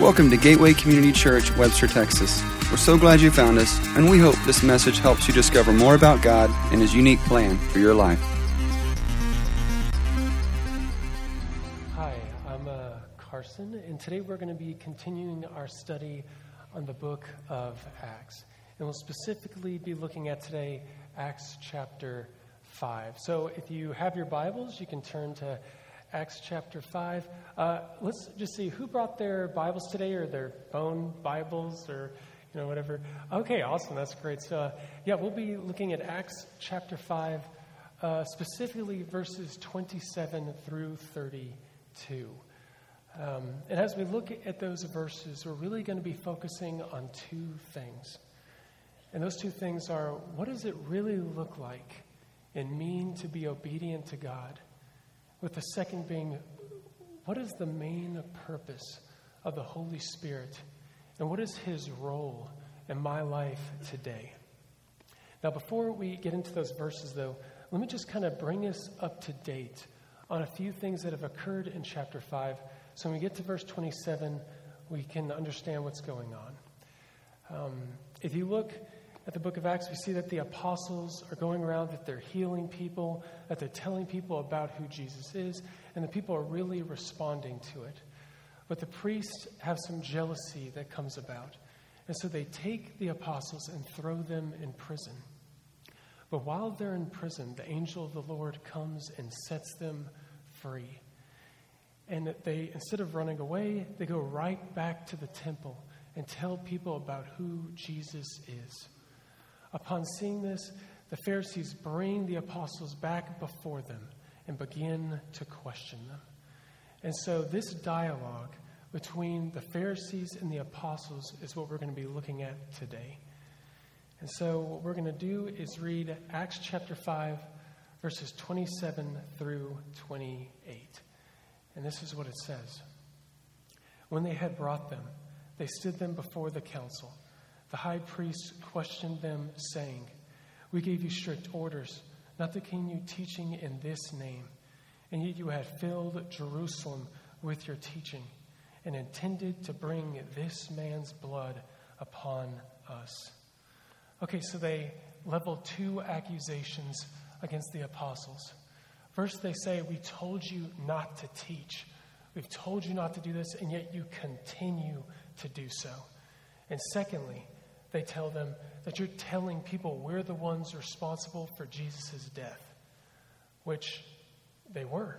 Welcome to Gateway Community Church, Webster, Texas. We're so glad you found us, and we hope this message helps you discover more about God and His unique plan for your life. Hi, I'm uh, Carson, and today we're going to be continuing our study on the book of Acts. And we'll specifically be looking at today Acts chapter 5. So if you have your Bibles, you can turn to Acts chapter 5. Uh, let's just see who brought their Bibles today or their phone Bibles or you know whatever. Okay, awesome. That's great. So uh, yeah, we'll be looking at Acts chapter 5, uh, specifically verses 27 through 32. Um, and as we look at those verses, we're really going to be focusing on two things. And those two things are what does it really look like and mean to be obedient to God? With the second being, what is the main purpose of the Holy Spirit? And what is his role in my life today? Now, before we get into those verses, though, let me just kind of bring us up to date on a few things that have occurred in chapter 5. So when we get to verse 27, we can understand what's going on. Um, if you look at the book of Acts, we see that the apostles are going around, that they're healing people, that they're telling people about who Jesus is, and the people are really responding to it. But the priests have some jealousy that comes about. And so they take the apostles and throw them in prison. But while they're in prison, the angel of the Lord comes and sets them free. And they, instead of running away, they go right back to the temple and tell people about who Jesus is. Upon seeing this, the Pharisees bring the apostles back before them and begin to question them. And so, this dialogue between the Pharisees and the apostles is what we're going to be looking at today. And so, what we're going to do is read Acts chapter 5, verses 27 through 28. And this is what it says When they had brought them, they stood them before the council. The high priest questioned them, saying, We gave you strict orders not to continue teaching in this name, and yet you had filled Jerusalem with your teaching and intended to bring this man's blood upon us. Okay, so they level two accusations against the apostles. First, they say, We told you not to teach. We've told you not to do this, and yet you continue to do so. And secondly, they tell them that you're telling people we're the ones responsible for Jesus' death, which they were.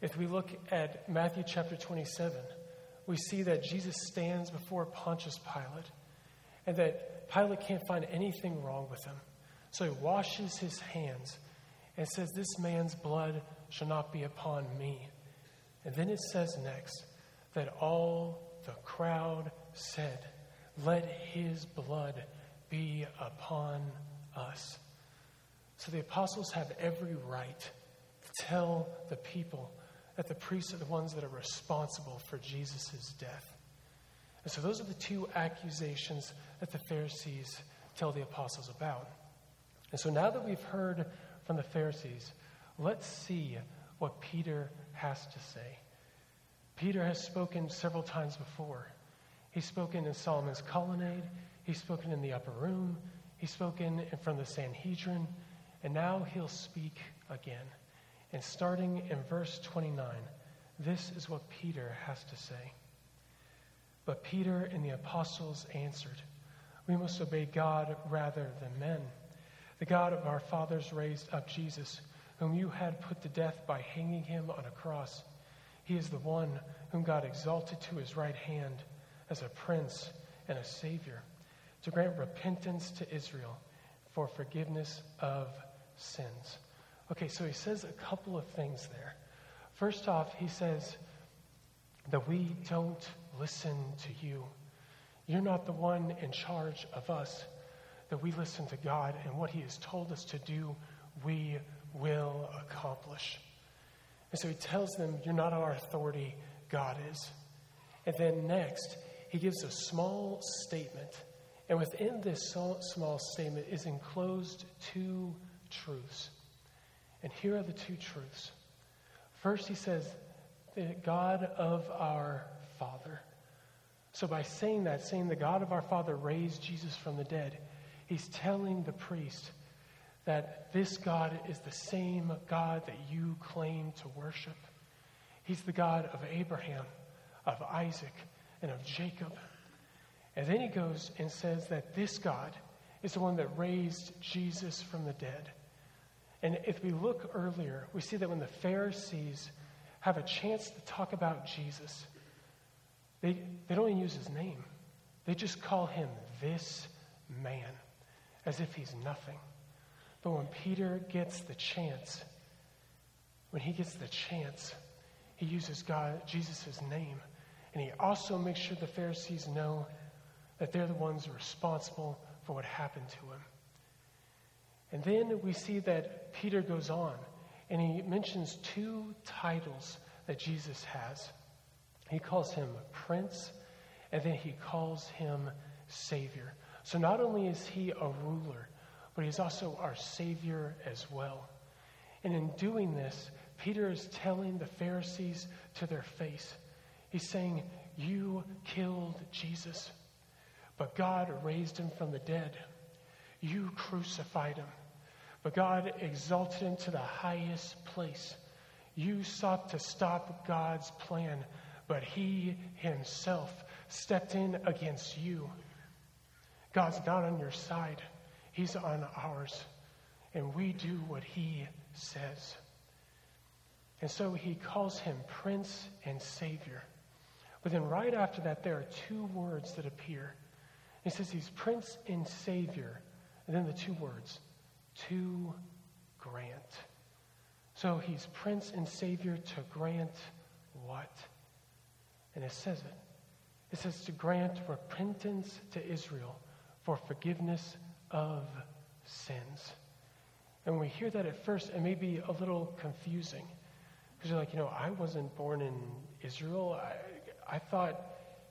If we look at Matthew chapter 27, we see that Jesus stands before Pontius Pilate and that Pilate can't find anything wrong with him. So he washes his hands and says, This man's blood shall not be upon me. And then it says next that all the crowd said, let his blood be upon us. So the apostles have every right to tell the people that the priests are the ones that are responsible for Jesus' death. And so those are the two accusations that the Pharisees tell the apostles about. And so now that we've heard from the Pharisees, let's see what Peter has to say. Peter has spoken several times before. He's spoken in Solomon's colonnade. He's spoken in the upper room. He's spoken from the Sanhedrin. And now he'll speak again. And starting in verse 29, this is what Peter has to say. But Peter and the apostles answered, We must obey God rather than men. The God of our fathers raised up Jesus, whom you had put to death by hanging him on a cross. He is the one whom God exalted to his right hand as a prince and a savior, to grant repentance to Israel for forgiveness of sins. Okay, so he says a couple of things there. First off, he says that we don't listen to you. You're not the one in charge of us, that we listen to God, and what he has told us to do, we will accomplish. And so he tells them, You're not our authority, God is. And then next, he gives a small statement. And within this small statement is enclosed two truths. And here are the two truths. First, he says, the God of our Father. So, by saying that, saying the God of our Father raised Jesus from the dead, he's telling the priest that this God is the same God that you claim to worship. He's the God of Abraham, of Isaac, and of Jacob. And then he goes and says that this God is the one that raised Jesus from the dead. And if we look earlier, we see that when the Pharisees have a chance to talk about Jesus, they, they don't even use his name. They just call him this man, as if he's nothing. But when Peter gets the chance, when he gets the chance, he uses God, Jesus' name. And he also makes sure the Pharisees know that they're the ones responsible for what happened to him. And then we see that Peter goes on and he mentions two titles that Jesus has. He calls him Prince, and then he calls him Savior. So not only is he a ruler, but he's also our Savior as well. And in doing this, Peter is telling the Pharisees to their face, he's saying, You killed Jesus, but God raised him from the dead. You crucified him, but God exalted him to the highest place. You sought to stop God's plan but he himself stepped in against you. God's not on your side, he's on ours. And we do what he says. And so he calls him Prince and Savior. But then right after that, there are two words that appear. He says he's Prince and Savior. And then the two words, to grant. So he's Prince and Savior to grant what? And it says it. It says to grant repentance to Israel for forgiveness of sins. And when we hear that at first, it may be a little confusing. Because you're like, you know, I wasn't born in Israel. I, I thought,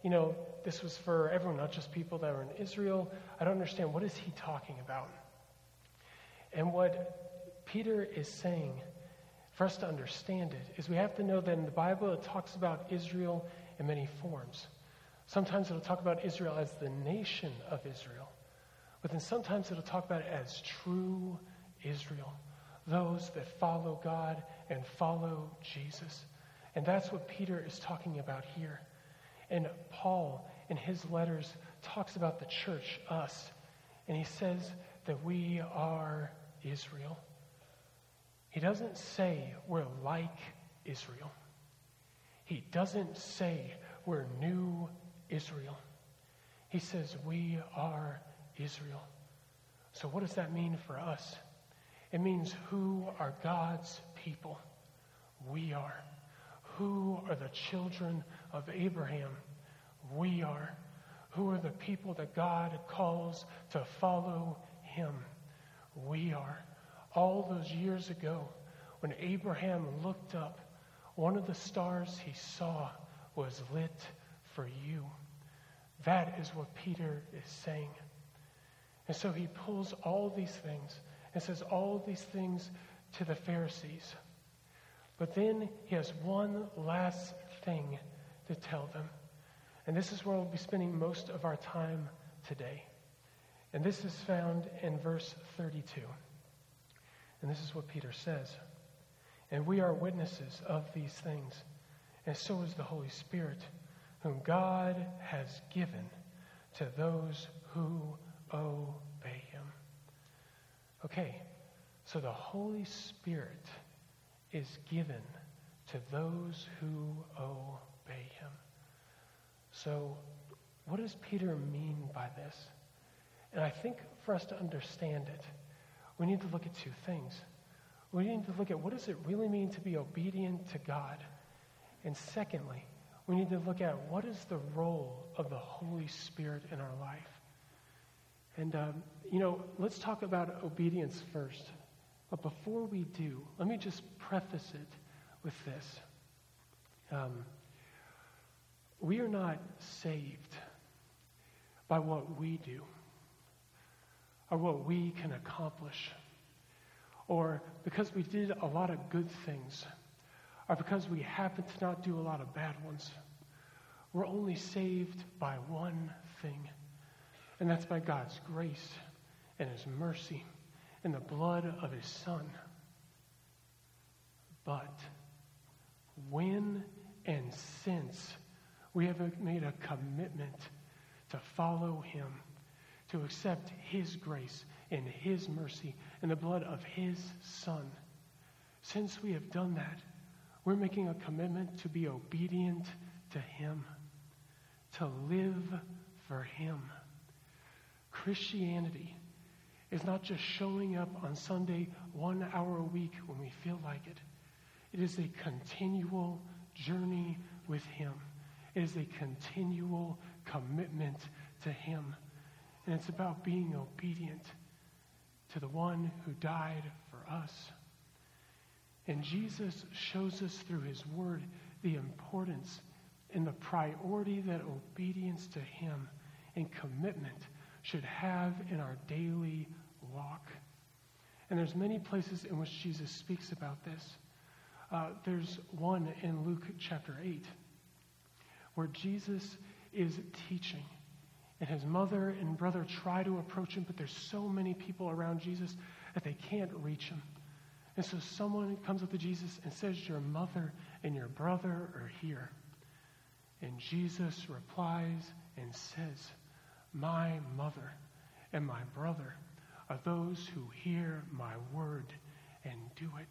you know, this was for everyone, not just people that were in Israel. I don't understand. What is he talking about? And what Peter is saying, for us to understand it, is we have to know that in the Bible it talks about Israel in many forms. Sometimes it'll talk about Israel as the nation of Israel, but then sometimes it'll talk about it as true Israel, those that follow God and follow Jesus. And that's what Peter is talking about here. And Paul, in his letters, talks about the church, us, and he says that we are Israel. He doesn't say we're like Israel. He doesn't say we're new Israel. He says we are Israel. So, what does that mean for us? It means who are God's people? We are. Who are the children of Abraham? We are. Who are the people that God calls to follow him? We are. All those years ago, when Abraham looked up one of the stars he saw was lit for you. That is what Peter is saying. And so he pulls all these things and says all these things to the Pharisees. But then he has one last thing to tell them. And this is where we'll be spending most of our time today. And this is found in verse 32. And this is what Peter says. And we are witnesses of these things. And so is the Holy Spirit, whom God has given to those who obey him. Okay, so the Holy Spirit is given to those who obey him. So, what does Peter mean by this? And I think for us to understand it, we need to look at two things we need to look at what does it really mean to be obedient to God? And secondly, we need to look at what is the role of the Holy Spirit in our life. And, um, you know, let's talk about obedience first. But before we do, let me just preface it with this. Um, we are not saved by what we do or what we can accomplish or because we did a lot of good things, or because we happen to not do a lot of bad ones. We're only saved by one thing, and that's by God's grace and His mercy and the blood of His Son. But when and since we have made a commitment to follow Him, to accept His grace and His mercy and the blood of His Son, since we have done that, we're making a commitment to be obedient to Him, to live for Him. Christianity is not just showing up on Sunday one hour a week when we feel like it. It is a continual journey with Him. Is a continual commitment to Him. And it's about being obedient to the one who died for us. And Jesus shows us through his word the importance and the priority that obedience to him and commitment should have in our daily walk. And there's many places in which Jesus speaks about this. Uh, there's one in Luke chapter 8 where Jesus is teaching. And his mother and brother try to approach him, but there's so many people around Jesus that they can't reach him. And so someone comes up to Jesus and says, Your mother and your brother are here. And Jesus replies and says, My mother and my brother are those who hear my word and do it.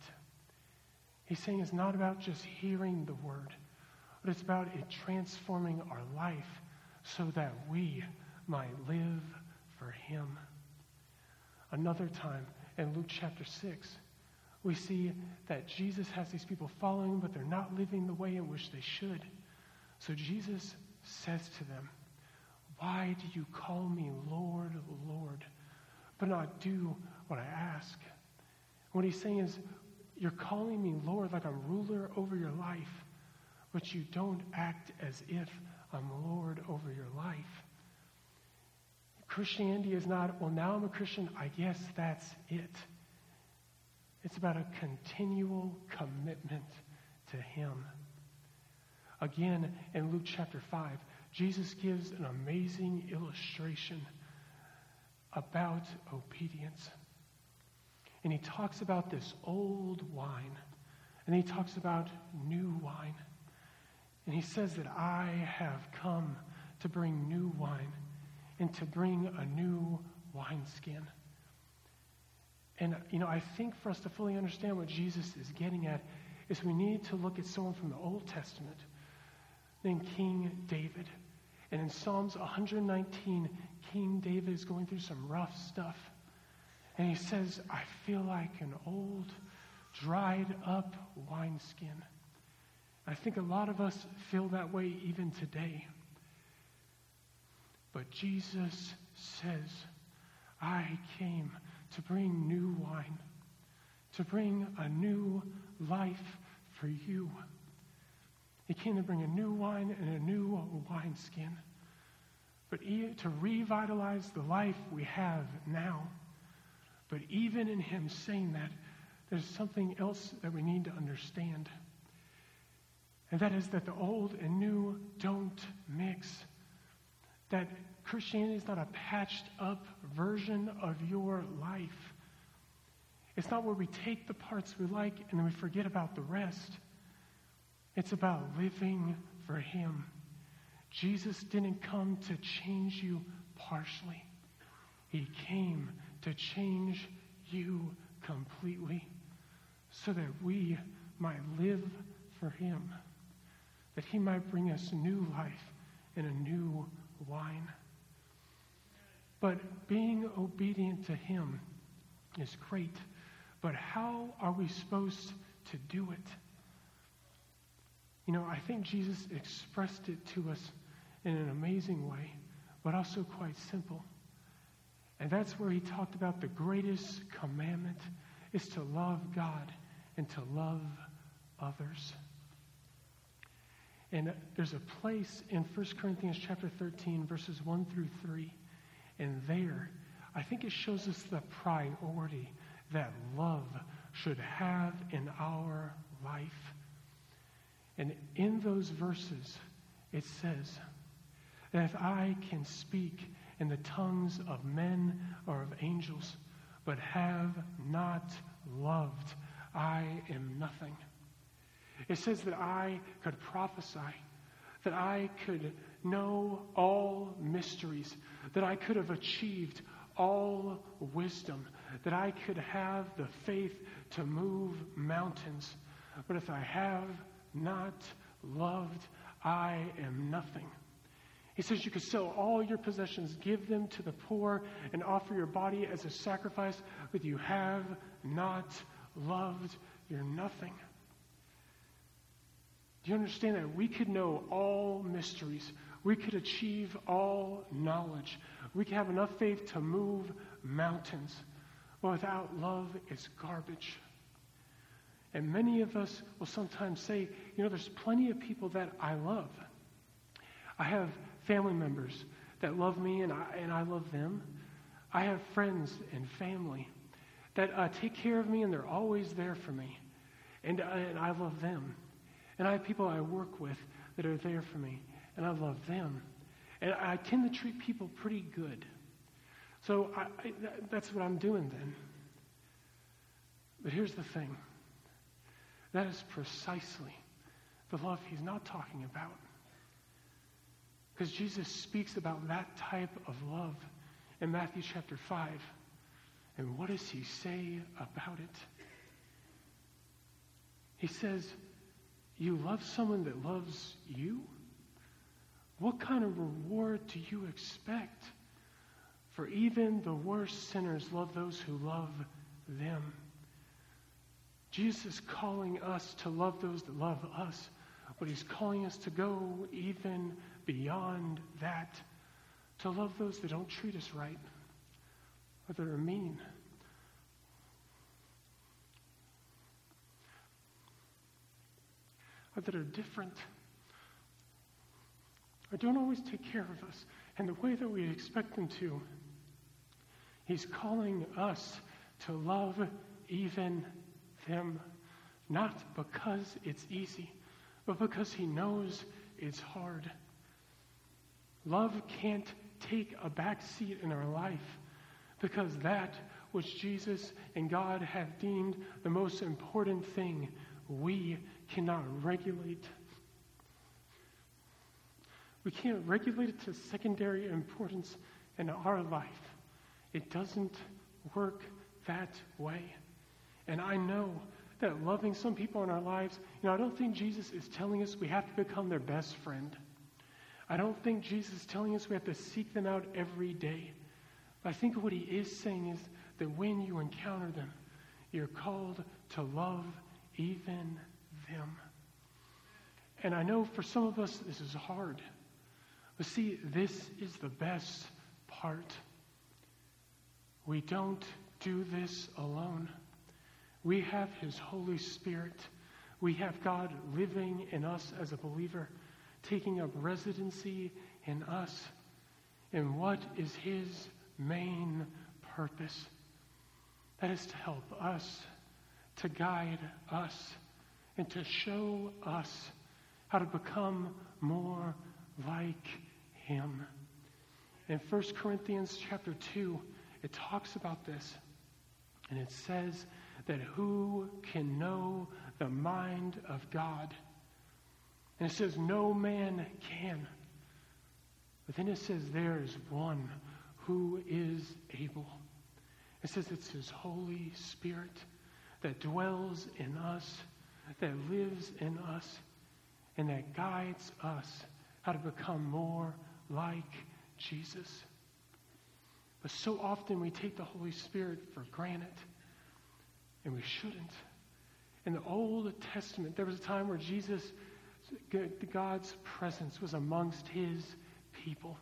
He's saying it's not about just hearing the word, but it's about it transforming our life so that we might live for him. Another time in Luke chapter 6, we see that Jesus has these people following, but they're not living the way in which they should. So Jesus says to them, Why do you call me Lord, Lord, but not do what I ask? What he's saying is, You're calling me Lord like I'm ruler over your life, but you don't act as if I'm Lord over your life. Christianity is not, well, now I'm a Christian, I guess that's it. It's about a continual commitment to Him. Again, in Luke chapter 5, Jesus gives an amazing illustration about obedience. And he talks about this old wine, and he talks about new wine. And he says that I have come to bring new wine and to bring a new wineskin. And, you know, I think for us to fully understand what Jesus is getting at is we need to look at someone from the Old Testament named King David. And in Psalms 119, King David is going through some rough stuff. And he says, I feel like an old, dried up wineskin. I think a lot of us feel that way even today. But Jesus says, I came to bring new wine, to bring a new life for you. He came to bring a new wine and a new wineskin, but to revitalize the life we have now. But even in him saying that, there's something else that we need to understand. And that is that the old and new don't mix. That Christianity is not a patched up version of your life. It's not where we take the parts we like and then we forget about the rest. It's about living for Him. Jesus didn't come to change you partially, He came to change you completely so that we might live for Him, that He might bring us new life and a new wine. But being obedient to Him is great. But how are we supposed to do it? You know, I think Jesus expressed it to us in an amazing way, but also quite simple. And that's where he talked about the greatest commandment is to love God and to love others. And there's a place in 1 Corinthians chapter 13, verses 1 through 3 and there, I think it shows us the priority that love should have in our life. And in those verses, it says that if I can speak in the tongues of men or of angels, but have not loved, I am nothing. It says that I could prophesy, that I could know all mysteries, that I could have achieved all wisdom, that I could have the faith to move mountains. But if I have not loved, I am nothing. He says you could sell all your possessions, give them to the poor, and offer your body as a sacrifice, but you have not loved, you're nothing. You understand that? We could know all mysteries. We could achieve all knowledge. We could have enough faith to move mountains. But without love, it's garbage. And many of us will sometimes say, you know, there's plenty of people that I love. I have family members that love me and I, and I love them. I have friends and family that uh, take care of me and they're always there for me. And, uh, and I love them. And I have people I work with that are there for me and I love them. And I tend to treat people pretty good. So I, I, that's what I'm doing then. But here's the thing that is precisely the love he's not talking about. Because Jesus speaks about that type of love in Matthew chapter 5. And what does he say about it? He says, You love someone that loves you? What kind of reward do you expect? For even the worst sinners love those who love them. Jesus is calling us to love those that love us, but he's calling us to go even beyond that, to love those that don't treat us right or that are mean. That are different, or don't always take care of us in the way that we expect them to. He's calling us to love even them, not because it's easy, but because He knows it's hard. Love can't take a back seat in our life because that which Jesus and God have deemed the most important thing, we cannot regulate. We can't regulate it to secondary importance in our life. It doesn't work that way. And I know that loving some people in our lives, you know, I don't think Jesus is telling us we have to become their best friend. I don't think Jesus is telling us we have to seek them out every day. I think what he is saying is that when you encounter them, you're called to love even them. And I know for some of us this is hard. But see, this is the best part. We don't do this alone. We have His Holy Spirit. We have God living in us as a believer, taking up residency in us. And what is His main purpose? That is to help us, to guide us, and to show us how to become more like Him. In 1 Corinthians chapter 2, it talks about this. And it says that who can know the mind of God? And it says, no man can. But then it says, there is one who is able. It says it's his Holy Spirit that dwells in us, that lives in us, and that guides us how to become more like Jesus. But so often we take the Holy Spirit for granted, and we shouldn't. In the Old Testament, there was a time where Jesus, God's presence was amongst his people.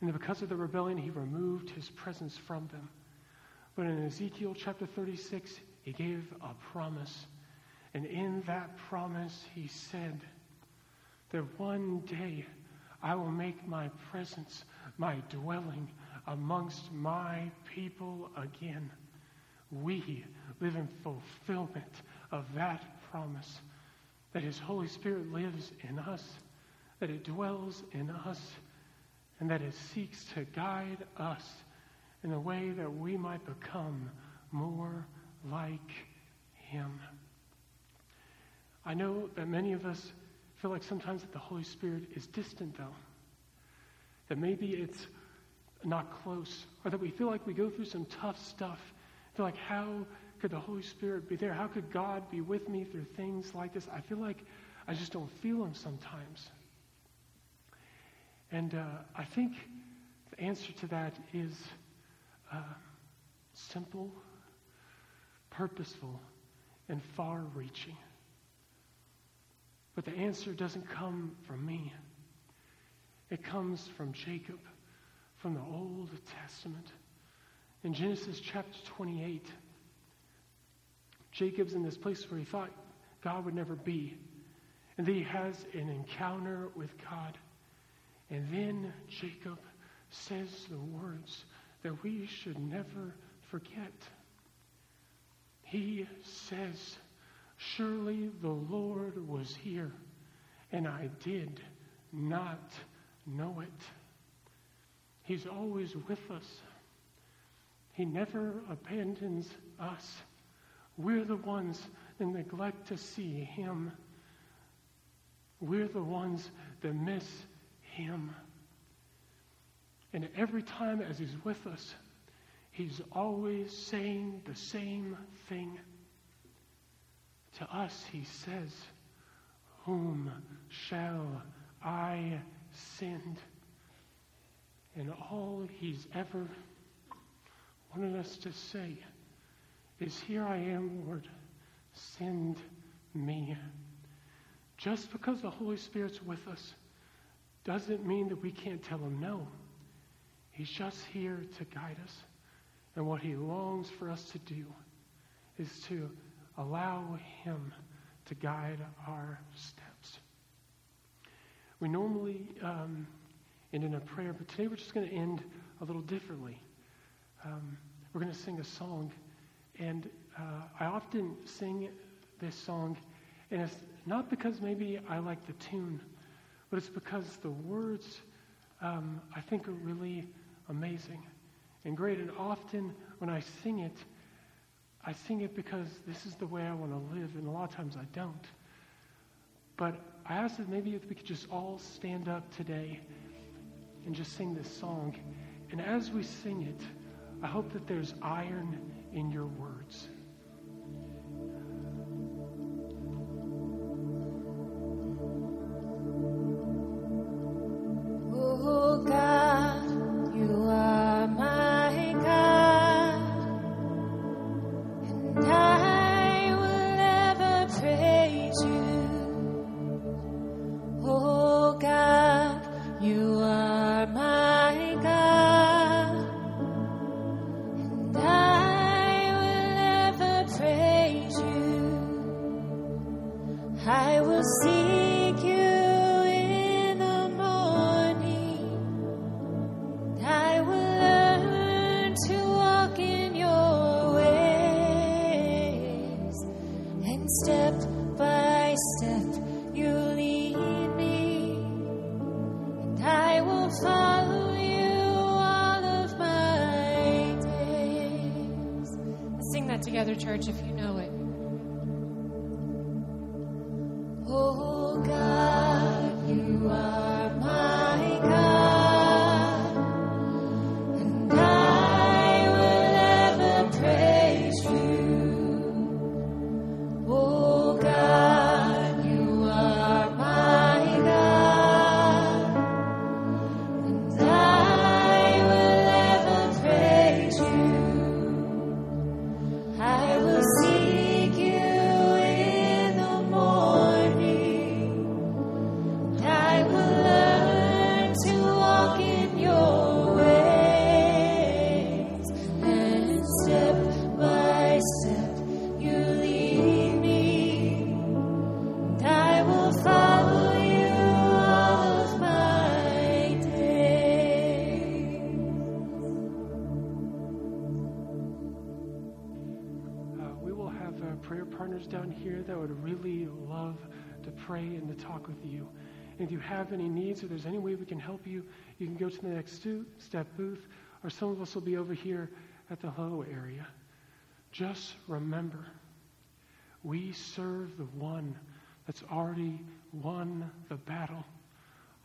And because of the rebellion, he removed his presence from them. But in Ezekiel chapter 36, he gave a promise. And in that promise, he said that one day I will make my presence, my dwelling amongst my people again. We live in fulfillment of that promise that His Holy Spirit lives in us, that it dwells in us, and that it seeks to guide us in a way that we might become more like Him. I know that many of us feel like sometimes that the Holy Spirit is distant, though. That maybe it's not close, or that we feel like we go through some tough stuff. Feel like, how could the Holy Spirit be there? How could God be with me through things like this? I feel like I just don't feel Him sometimes. And uh, I think the answer to that is uh, simple, purposeful, and far reaching. But the answer doesn't come from me, it comes from Jacob, from the Old Testament. In Genesis chapter 28, Jacob's in this place where he thought God would never be. And then he has an encounter with God. And then Jacob says the words that we should never forget. He says, Surely the Lord was here, and I did not know it. He's always with us. He never abandons us. We're the ones that neglect to see Him. We're the ones that miss Him. And every time as He's with us, He's always saying the same thing. To us, He says, Whom shall I send? And all He's ever wanted us to say is, Here I am, Lord, send me. Just because the Holy Spirit's with us doesn't mean that we can't tell him no. He's just here to guide us. And what he longs for us to do is to allow him to guide our steps. We normally um, end in a prayer, but today we're just going to end a little differently. Um, we're going to sing a song. And uh, I often sing this song, and it's not because maybe I like the tune, but it's because the words um, I think are really amazing and great. And often when I sing it, I sing it because this is the way I want to live, and a lot of times I don't. But I ask that maybe if we could just all stand up today and just sing this song. And as we sing it, I hope that there's iron in your words. Oh prayer partners down here that would really love to pray and to talk with you. if you have any needs or there's any way we can help you, you can go to the next step booth, or some of us will be over here at the hello area. Just remember, we serve the one that's already won the battle.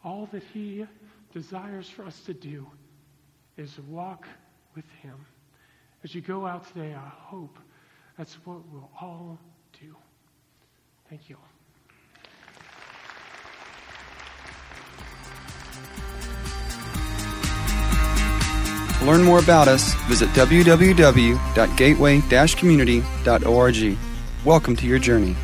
All that he desires for us to do is walk with him. As you go out today, I hope that's what we'll all do. Thank you. To learn more about us, visit www.gateway-community.org. Welcome to your journey.